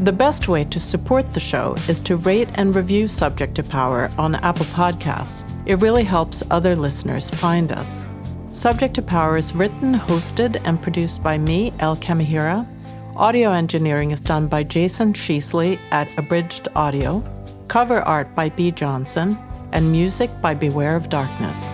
A: The best way to support the show is to rate and review Subject to Power on Apple Podcasts. It really helps other listeners find us. Subject to Power is written, hosted, and produced by me, Elle Kamihira. Audio engineering is done by Jason Sheasley at Abridged Audio. Cover art by B. Johnson, and music by Beware of Darkness.